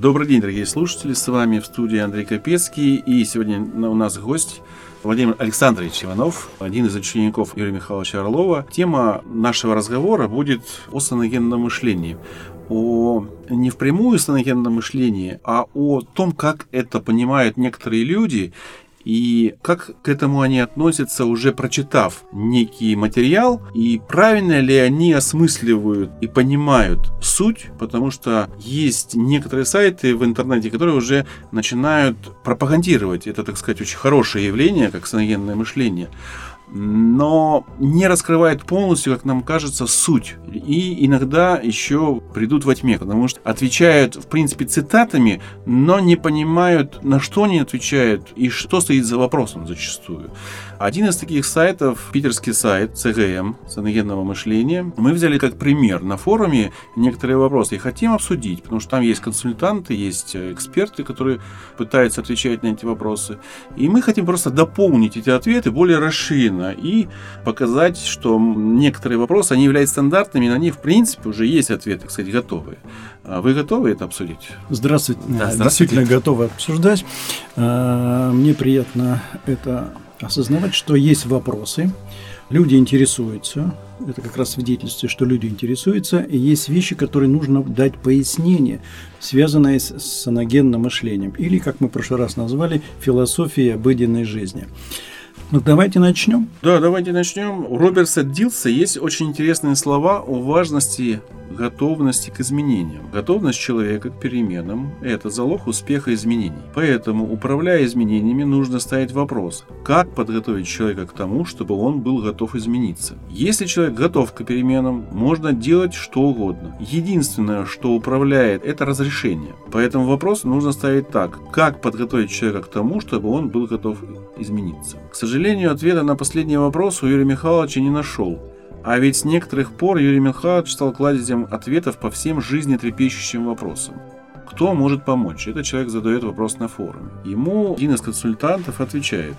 Добрый день, дорогие слушатели, с вами в студии Андрей Капецкий, и сегодня у нас гость Владимир Александрович Иванов, один из учеников Юрия Михайловича Орлова. Тема нашего разговора будет о саногенном мышлении. О не впрямую саногенном мышлении, а о том, как это понимают некоторые люди и как к этому они относятся, уже прочитав некий материал, и правильно ли они осмысливают и понимают суть, потому что есть некоторые сайты в интернете, которые уже начинают пропагандировать это, так сказать, очень хорошее явление, как саногенное мышление но не раскрывает полностью, как нам кажется, суть. И иногда еще придут во тьме, потому что отвечают, в принципе, цитатами, но не понимают, на что они отвечают и что стоит за вопросом зачастую. Один из таких сайтов, питерский сайт ЦГМ, саногенного мышления, мы взяли как пример на форуме некоторые вопросы и хотим обсудить, потому что там есть консультанты, есть эксперты, которые пытаются отвечать на эти вопросы. И мы хотим просто дополнить эти ответы более расширенно и показать, что некоторые вопросы, они являются стандартными, на них, в принципе, уже есть ответы, кстати, готовые. А вы готовы это обсудить? Здравствуйте. Да, здравствуйте. Действительно готовы обсуждать. А, мне приятно это осознавать, что есть вопросы, люди интересуются, это как раз свидетельствует, что люди интересуются, и есть вещи, которые нужно дать пояснение, связанные с саногенным мышлением, или, как мы в прошлый раз назвали, философией обыденной жизни. Ну, давайте начнем. Да, давайте начнем. У Роберта Дилса есть очень интересные слова о важности готовности к изменениям. Готовность человека к переменам – это залог успеха изменений. Поэтому, управляя изменениями, нужно ставить вопрос, как подготовить человека к тому, чтобы он был готов измениться. Если человек готов к переменам, можно делать что угодно. Единственное, что управляет, это разрешение. Поэтому вопрос нужно ставить так, как подготовить человека к тому, чтобы он был готов измениться. К сожалению, ответа на последний вопрос у Юрия Михайловича не нашел. А ведь с некоторых пор Юрий Михайлович стал кладезем ответов по всем жизнетрепещущим вопросам. Кто может помочь? Этот человек задает вопрос на форуме. Ему один из консультантов отвечает.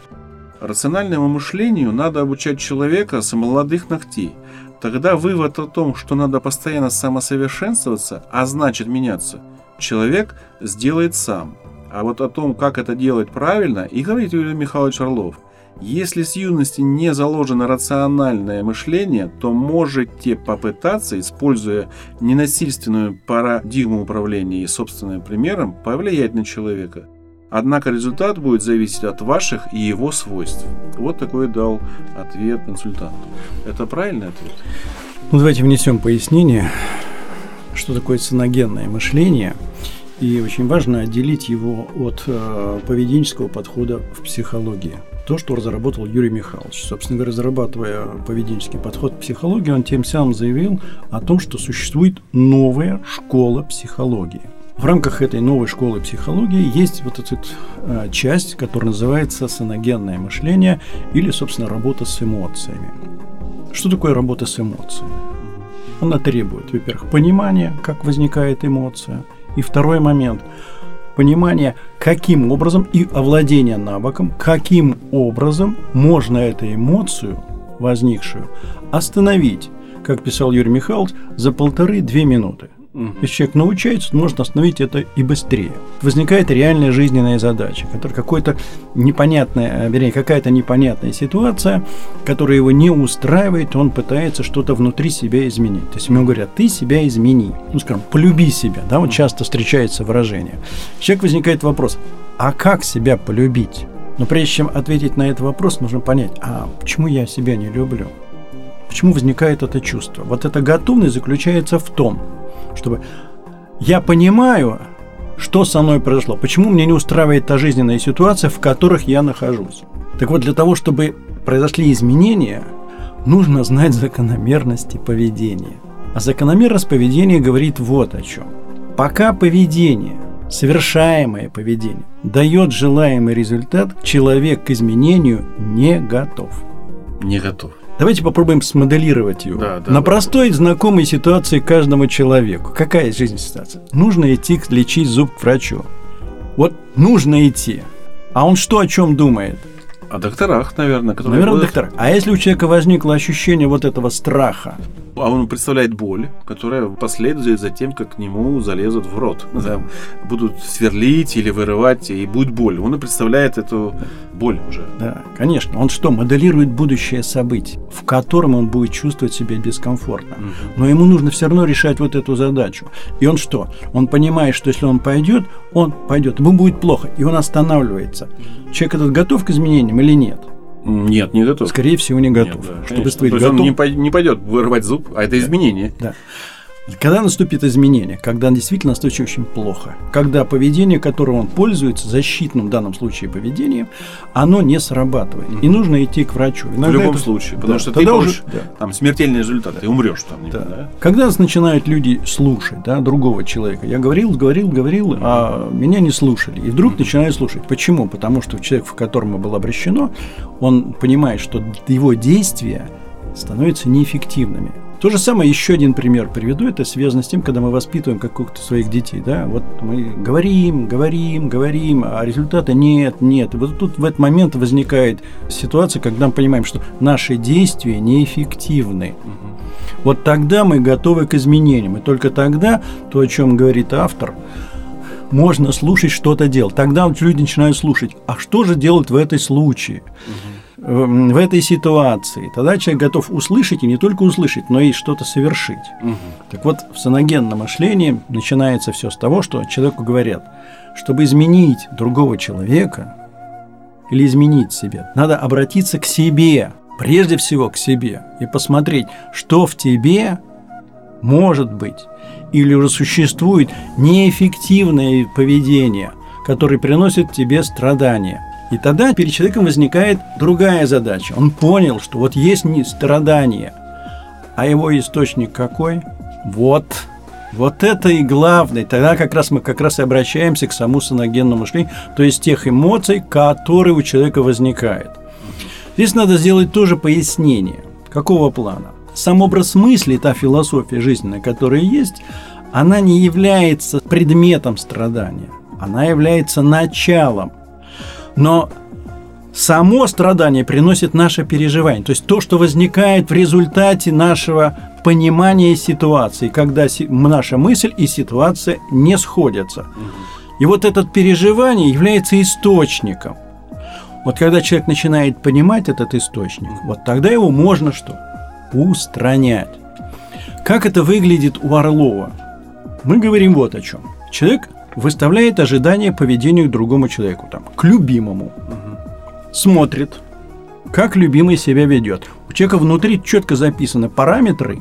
Рациональному мышлению надо обучать человека с молодых ногтей. Тогда вывод о том, что надо постоянно самосовершенствоваться, а значит меняться, человек сделает сам. А вот о том, как это делать правильно, и говорит Юрий Михайлович Орлов – если с юности не заложено рациональное мышление, то можете попытаться, используя ненасильственную парадигму управления и собственным примером, повлиять на человека. Однако результат будет зависеть от ваших и его свойств. Вот такой дал ответ консультант. Это правильный ответ? Ну, давайте внесем пояснение, что такое ценогенное мышление. И очень важно отделить его от э, поведенческого подхода в психологии то, что разработал Юрий Михайлович. Собственно говоря, разрабатывая поведенческий подход к психологии, он тем самым заявил о том, что существует новая школа психологии. В рамках этой новой школы психологии есть вот эта э, часть, которая называется саногенное мышление или, собственно, работа с эмоциями. Что такое работа с эмоциями? Она требует, во-первых, понимания, как возникает эмоция, и второй момент – понимание, каким образом и овладение навыком, каким образом можно эту эмоцию, возникшую, остановить, как писал Юрий Михайлович, за полторы-две минуты – если человек научается, он может остановить это и быстрее. Возникает реальная жизненная задача, которая какой-то непонятная, вернее, какая-то непонятная ситуация, которая его не устраивает, он пытается что-то внутри себя изменить. То есть ему говорят, ты себя измени. Ну, скажем, полюби себя, да, вот часто встречается выражение. Человек возникает вопрос, а как себя полюбить? Но прежде чем ответить на этот вопрос, нужно понять, а почему я себя не люблю? Почему возникает это чувство? Вот эта готовность заключается в том, чтобы я понимаю, что со мной произошло, почему мне не устраивает та жизненная ситуация, в которых я нахожусь. Так вот, для того, чтобы произошли изменения, нужно знать закономерности поведения. А закономерность поведения говорит вот о чем. Пока поведение, совершаемое поведение, дает желаемый результат, человек к изменению не готов. Не готов. Давайте попробуем смоделировать его. Да, да, На да. простой, знакомой ситуации каждому человеку. Какая жизнь ситуация? Нужно идти лечить зуб к врачу. Вот нужно идти. А он что о чем думает? О докторах, наверное, которые Наверное, будут- доктор. А если у человека возникло ощущение вот этого страха, А он представляет боль, которая последует за тем, как к нему залезут в рот. Да, будут сверлить или вырывать, и будет боль. Он и представляет эту боль уже. да, конечно, он что, моделирует будущее событие, в котором он будет чувствовать себя дискомфортно. Но ему нужно все равно решать вот эту задачу. И он что? Он понимает, что если он пойдет, он пойдет, ему будет плохо, и он останавливается. Человек этот готов к изменениям или нет? Нет, не готов. Скорее всего, не Нет, готов. да, Чтобы конечно. То есть он готов- не, пой- не пойдет вырывать зуб, а это изменение. Да. Когда наступит изменение, когда действительно становится очень плохо, когда поведение, которым он пользуется, защитным в данном случае поведением, оно не срабатывает. И нужно идти к врачу. В Иногда любом это- случае. Потому Да, что ты получишь уже- да. там смертельный результат. Ты умрешь там. Да. да? Когда начинают люди слушать да, другого человека, я говорил, говорил, говорил, а меня не слушали. И вдруг начинают слушать. Почему? Потому что человек, в котором было обращено, он понимает, что его действия становятся неэффективными. То же самое, еще один пример приведу, это связано с тем, когда мы воспитываем каких-то своих детей, да, вот мы говорим, говорим, говорим, а результата нет, нет. Вот тут в этот момент возникает ситуация, когда мы понимаем, что наши действия неэффективны. Вот тогда мы готовы к изменениям. И только тогда, то, о чем говорит автор, можно слушать, что-то делать. Тогда вот люди начинают слушать. А что же делать в этой случае? Эм, В этой ситуации. Тогда человек готов услышать, и не только услышать, но и что-то совершить. Так вот, в саногенном мышлении начинается все с того, что человеку говорят, чтобы изменить другого человека или изменить себя, надо обратиться к себе, прежде всего к себе, и посмотреть, что в тебе может быть или уже существует неэффективное поведение, которое приносит тебе страдания. И тогда перед человеком возникает другая задача. Он понял, что вот есть не страдание, а его источник какой? Вот. Вот это и главное. Тогда как раз мы как раз и обращаемся к самому саногенному мышлению, то есть тех эмоций, которые у человека возникают. Здесь надо сделать тоже пояснение. Какого плана? Сам образ мысли, та философия жизненная, которая есть, она не является предметом страдания. Она является началом. Но само страдание приносит наше переживание. То есть то, что возникает в результате нашего понимания ситуации, когда наша мысль и ситуация не сходятся. И вот это переживание является источником. Вот когда человек начинает понимать этот источник, вот тогда его можно что? Устранять. Как это выглядит у Орлова? Мы говорим вот о чем. Человек выставляет ожидания поведению к другому человеку, там, к любимому. Смотрит, как любимый себя ведет. У человека внутри четко записаны параметры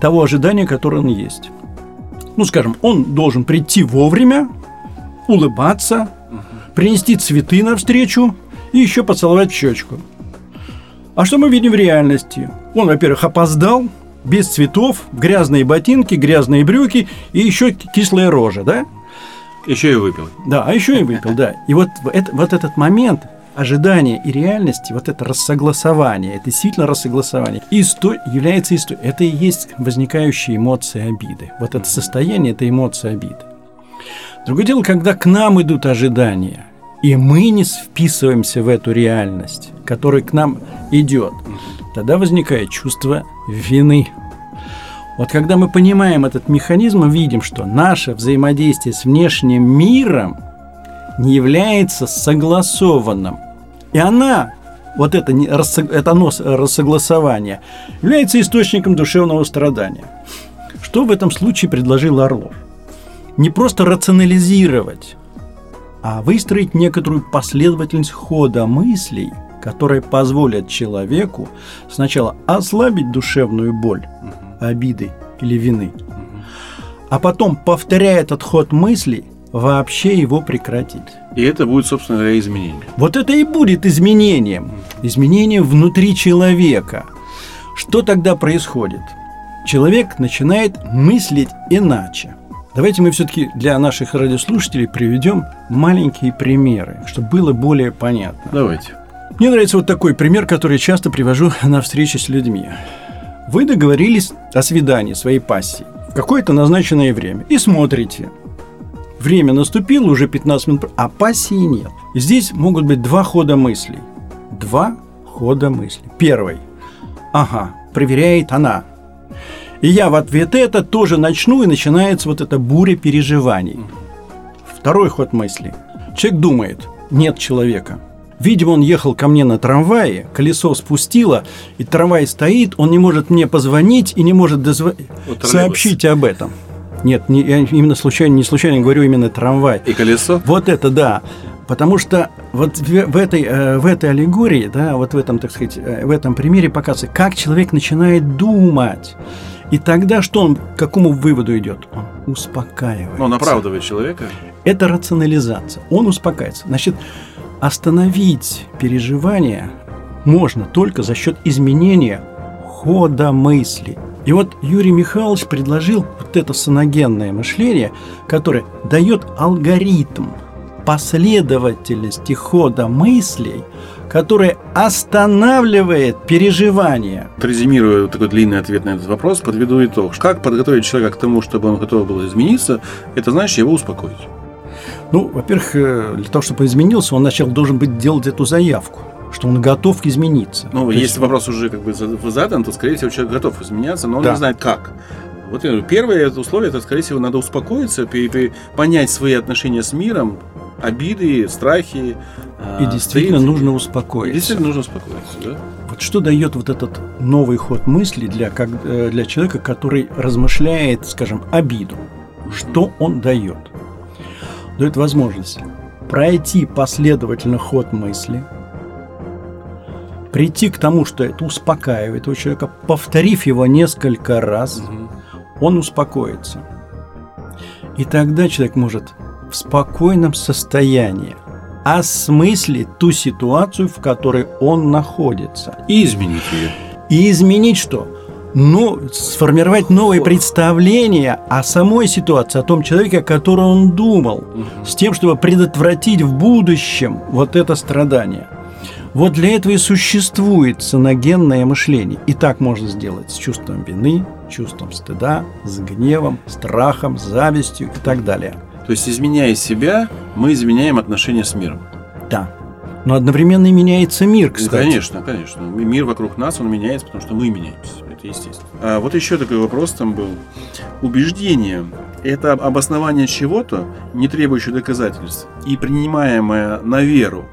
того ожидания, которое он есть. Ну, скажем, он должен прийти вовремя, улыбаться, принести цветы навстречу и еще поцеловать щечку. А что мы видим в реальности? Он, во-первых, опоздал, без цветов, грязные ботинки, грязные брюки и еще кислая рожа, да? Еще и выпил. Да, а еще и выпил, да. И вот, это- вот этот момент ожидания и реальности, вот это рассогласование, это действительно рассогласование, исто... является историей. Это и есть возникающие эмоции обиды. Вот это состояние – это эмоции обиды. Другое дело, когда к нам идут ожидания, и мы не вписываемся в эту реальность, которая к нам идет, тогда возникает чувство вины. Вот когда мы понимаем этот механизм, мы видим, что наше взаимодействие с внешним миром не является согласованным. И она, вот это, это оно, с- рассогласование, является источником душевного страдания. Что в этом случае предложил Орлов? Не просто рационализировать, а выстроить некоторую последовательность хода мыслей, которая позволит человеку сначала ослабить душевную боль обиды или вины, а потом, повторяя этот ход мыслей, вообще его прекратить. И это будет, собственно говоря, изменение. Вот это и будет изменением. Изменением внутри человека. Что тогда происходит? Человек начинает мыслить иначе. Давайте мы все-таки для наших радиослушателей приведем маленькие примеры, чтобы было более понятно. Давайте. Мне нравится вот такой пример, который я часто привожу на встречи с людьми. Вы договорились о свидании своей пассии в какое-то назначенное время и смотрите. Время наступило, уже 15 минут, а пассии нет. Здесь могут быть два хода мыслей. Два хода мыслей. Первый. Ага, проверяет она. И я в ответ это тоже начну, и начинается вот эта буря переживаний. Второй ход мысли. Человек думает, нет человека. Видимо, он ехал ко мне на трамвае, колесо спустило, и трамвай стоит, он не может мне позвонить и не может дозв... Сообщить об этом. Нет, не, я именно случайно, не случайно говорю именно трамвай. И колесо? Вот это да. Потому что вот в, этой, э, в этой аллегории, да, вот в этом, так сказать, э, в этом примере показывается, как человек начинает думать. И тогда что он, к какому выводу идет? Он успокаивается. Ну, он оправдывает человека. Это рационализация. Он успокаивается. Значит, остановить переживания можно только за счет изменения хода мысли. И вот Юрий Михайлович предложил вот это саногенное мышление, которое дает алгоритм последовательности хода мыслей, которая останавливает переживания. Резюмируя такой длинный ответ на этот вопрос, подведу итог. Как подготовить человека к тому, чтобы он готов был измениться, это значит его успокоить. Ну, во-первых, э, для того, чтобы изменился, он начал должен быть делать эту заявку что он готов измениться. Ну, то если есть... вопрос уже как бы задан, то, скорее всего, человек готов изменяться, но он да. не знает как. Вот первое это условие, это, скорее всего, надо успокоиться, понять свои отношения с миром, обиды, страхи. И а, действительно стыд. нужно успокоиться. И действительно нужно успокоиться, да? Вот что дает вот этот новый ход мысли для, как, э, для человека, который размышляет, скажем, обиду? Что он дает? Дает возможность пройти последовательно ход мысли, прийти к тому, что это успокаивает у человека, повторив его несколько раз, он успокоится. И тогда человек может в спокойном состоянии осмыслить ту ситуацию, в которой он находится. И изменить ее. И изменить что? Ну, сформировать новое представление о самой ситуации, о том человеке, о котором он думал, угу. с тем, чтобы предотвратить в будущем вот это страдание. Вот для этого и существует саногенное мышление. И так можно сделать с чувством вины, чувством стыда, с гневом, страхом, завистью и так далее. То есть, изменяя себя, мы изменяем отношения с миром. Да. Но одновременно и меняется мир, кстати. Конечно, конечно. Мир вокруг нас, он меняется, потому что мы меняемся. Это естественно. А вот еще такой вопрос там был. Убеждение – это обоснование чего-то, не требующее доказательств, и принимаемое на веру.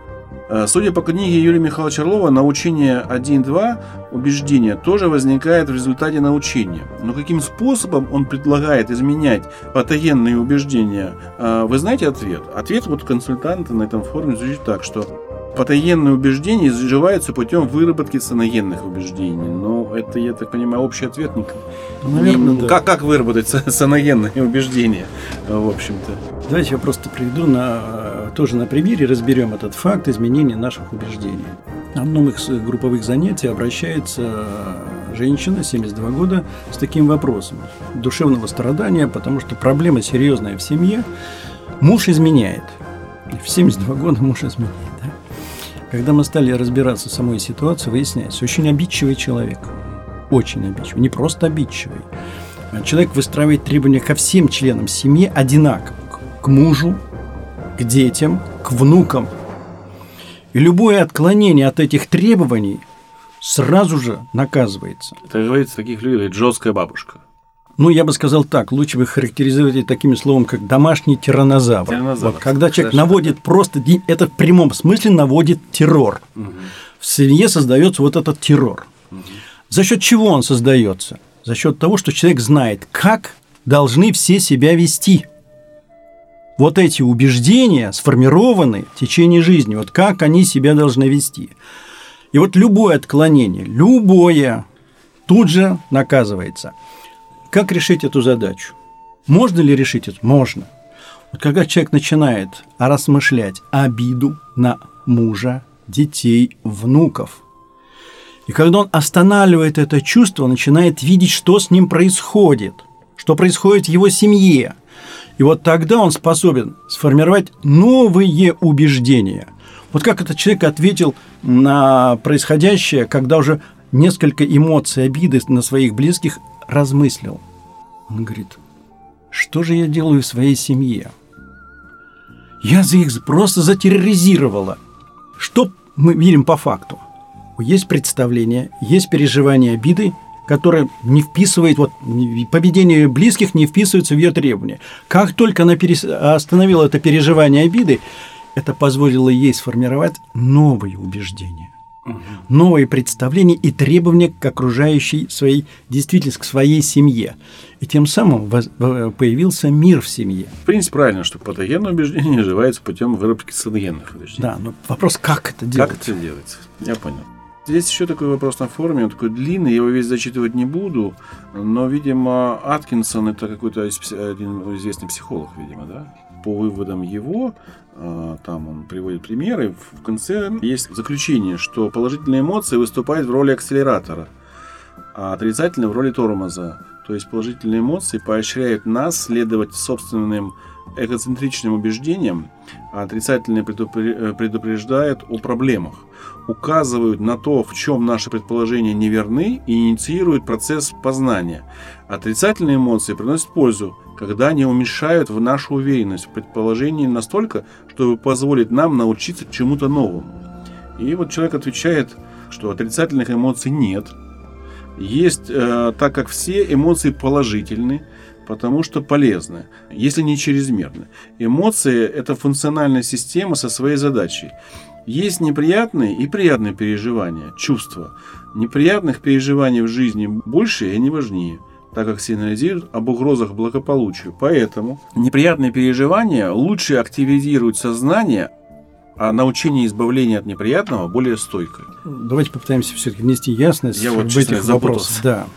А, судя по книге Юрия Михайловича Орлова, научение 1.2 убеждения тоже возникает в результате научения. Но каким способом он предлагает изменять патогенные убеждения? А, вы знаете ответ? Ответ вот консультанта на этом форуме звучит так, что патогенные убеждения изживаются путем выработки саногенных убеждений. Но это, я так понимаю, общий ответ. Ну, наверное, не, да. как, как выработать саногенные убеждения, в общем-то? Давайте я просто приведу на, тоже на примере, разберем этот факт изменения наших убеждений. На одном из групповых занятий обращается женщина, 72 года, с таким вопросом. Душевного страдания, потому что проблема серьезная в семье. Муж изменяет. В 72 года муж изменяет. Да? Когда мы стали разбираться в самой ситуации, выясняется, очень обидчивый человек. Очень обидчивый. Не просто обидчивый. Человек выстраивает требования ко всем членам семьи одинаково. К мужу, к детям, к внукам. И любое отклонение от этих требований сразу же наказывается. Это говорится таких людей, жесткая бабушка. Ну, я бы сказал так, лучше бы характеризовать это такими словами, как домашний тиранозавр. тиранозавр. Вот, когда человек Хорошо. наводит просто, это в прямом смысле наводит террор. Угу. В семье создается вот этот террор. Угу. За счет чего он создается? За счет того, что человек знает, как должны все себя вести. Вот эти убеждения сформированы в течение жизни, вот как они себя должны вести. И вот любое отклонение, любое, тут же наказывается – как решить эту задачу? Можно ли решить это? Можно. Вот когда человек начинает размышлять обиду на мужа, детей, внуков, и когда он останавливает это чувство, начинает видеть, что с ним происходит, что происходит в его семье. И вот тогда он способен сформировать новые убеждения. Вот как этот человек ответил на происходящее, когда уже несколько эмоций обиды на своих близких размыслил. Он говорит, что же я делаю в своей семье? Я за их просто затерроризировала. Что мы видим по факту? Есть представление, есть переживание обиды, которое не вписывает, вот поведение близких не вписывается в ее требования. Как только она перес... остановила это переживание обиды, это позволило ей сформировать новые убеждения новые представления и требования к окружающей своей действительности, к своей семье. И тем самым появился мир в семье. В принципе, правильно, что патогенное убеждение называется путем выработки саногенных убеждений. Да, но вопрос, как это делать? Как это делается? Я понял. Здесь еще такой вопрос на форуме, он такой длинный, я его весь зачитывать не буду, но, видимо, Аткинсон это какой-то один известный психолог, видимо, да? По выводам его, а, там он приводит примеры, в конце есть заключение, что положительные эмоции выступают в роли акселератора, а отрицательные в роли тормоза. То есть положительные эмоции поощряют нас следовать собственным эгоцентричным убеждениям, а отрицательные предупреждают о проблемах, указывают на то, в чем наши предположения неверны и инициируют процесс познания. Отрицательные эмоции приносят пользу, когда они уменьшают в нашу уверенность в предположении настолько, чтобы позволить нам научиться чему-то новому. И вот человек отвечает, что отрицательных эмоций нет. Есть, э, так как все эмоции положительны, потому что полезны, если не чрезмерны. Эмоции – это функциональная система со своей задачей. Есть неприятные и приятные переживания, чувства. Неприятных переживаний в жизни больше и они важнее – так как сигнализируют об угрозах благополучию. Поэтому неприятные переживания лучше активизируют сознание, а научение избавления от неприятного более стойкое. Давайте попытаемся все-таки внести ясность Я вот, в этих вопросах. Да.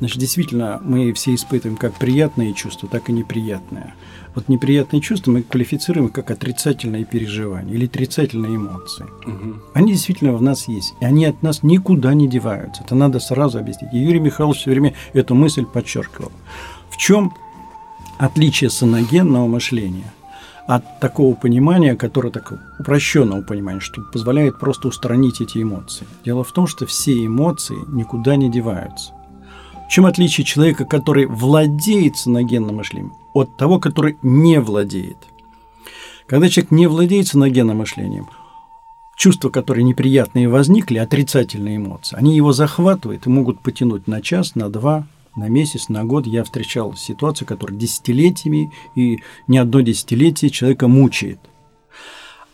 Значит, действительно, мы все испытываем как приятные чувства, так и неприятные. Вот неприятные чувства мы квалифицируем как отрицательные переживания или отрицательные эмоции. Угу. Они действительно в нас есть, и они от нас никуда не деваются. Это надо сразу объяснить. И Юрий Михайлович все время эту мысль подчеркивал. В чем отличие саногенного мышления от такого понимания, которое такое упрощенного понимания, что позволяет просто устранить эти эмоции? Дело в том, что все эмоции никуда не деваются. Чем отличие человека, который владеет саногенным мышлением, от того, который не владеет? Когда человек не владеет саногенным мышлением, чувства, которые неприятные возникли, отрицательные эмоции, они его захватывают и могут потянуть на час, на два, на месяц, на год. Я встречал ситуацию, которая десятилетиями и не одно десятилетие человека мучает.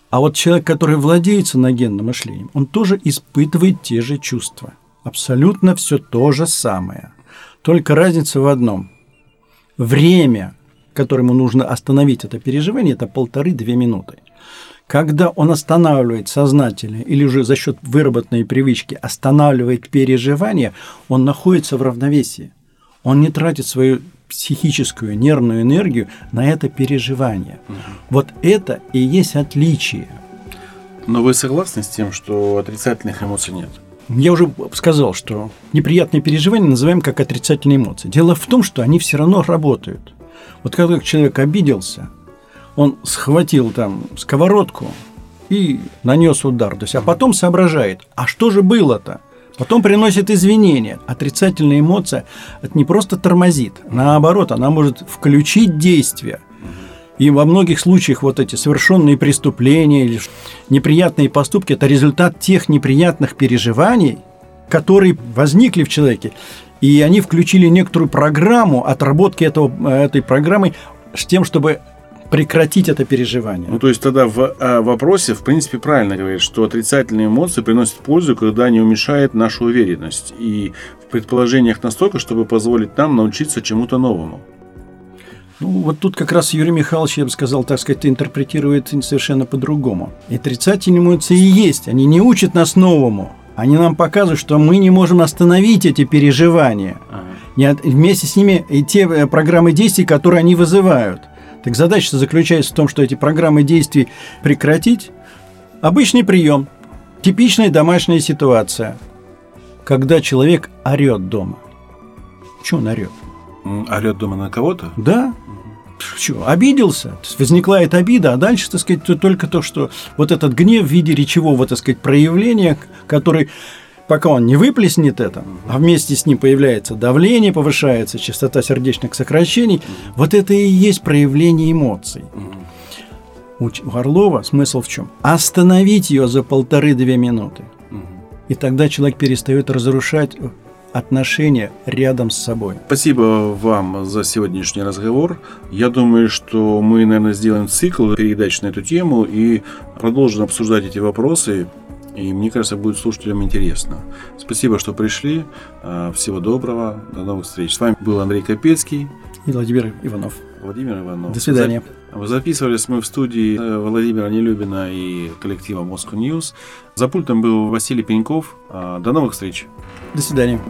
А вот человек, который владеет саногенным мышлением, он тоже испытывает те же чувства. Абсолютно все то же самое. Только разница в одном. Время, которому нужно остановить это переживание, это полторы-две минуты. Когда он останавливает сознательно или уже за счет выработанной привычки останавливает переживание, он находится в равновесии. Он не тратит свою психическую нервную энергию на это переживание. Угу. Вот это и есть отличие. Но вы согласны с тем, что отрицательных эмоций нет? Я уже сказал, что неприятные переживания называем как отрицательные эмоции. Дело в том, что они все равно работают. Вот когда человек обиделся, он схватил там сковородку и нанес удар. То есть, а потом соображает, а что же было-то? Потом приносит извинения. Отрицательная эмоция это не просто тормозит, наоборот, она может включить действие – и во многих случаях вот эти совершенные преступления или неприятные поступки – это результат тех неприятных переживаний, которые возникли в человеке. И они включили некоторую программу отработки этого, этой программы с тем, чтобы прекратить это переживание. Ну, то есть тогда в э, вопросе, в принципе, правильно говорит, что отрицательные эмоции приносят пользу, когда они уменьшают нашу уверенность и в предположениях настолько, чтобы позволить нам научиться чему-то новому. Ну, вот тут как раз Юрий Михайлович, я бы сказал, так сказать, интерпретирует совершенно по-другому. И отрицательные эмоции и есть. Они не учат нас новому. Они нам показывают, что мы не можем остановить эти переживания. Ага. вместе с ними и те э, программы действий, которые они вызывают. Так задача заключается в том, что эти программы действий прекратить. Обычный прием. Типичная домашняя ситуация. Когда человек орет дома. Чего он орет? Орет дома на кого-то? Да. Что, обиделся? То есть возникла эта обида, а дальше, так сказать, только то, что вот этот гнев в виде речевого, так сказать, проявления, который пока он не выплеснет это, а вместе с ним появляется давление, повышается частота сердечных сокращений, вот это и есть проявление эмоций. У Орлова смысл в чем? Остановить ее за полторы-две минуты. И тогда человек перестает разрушать отношения рядом с собой. Спасибо вам за сегодняшний разговор. Я думаю, что мы, наверное, сделаем цикл передач на эту тему и продолжим обсуждать эти вопросы. И мне кажется, будет слушателям интересно. Спасибо, что пришли. А, всего доброго. До новых встреч. С вами был Андрей Капецкий. И Владимир Иванов. Владимир Иванов. До свидания. Записывались мы в студии э, Владимира Нелюбина и коллектива Moscow News. За пультом был Василий Пеньков. А, до новых встреч. До свидания.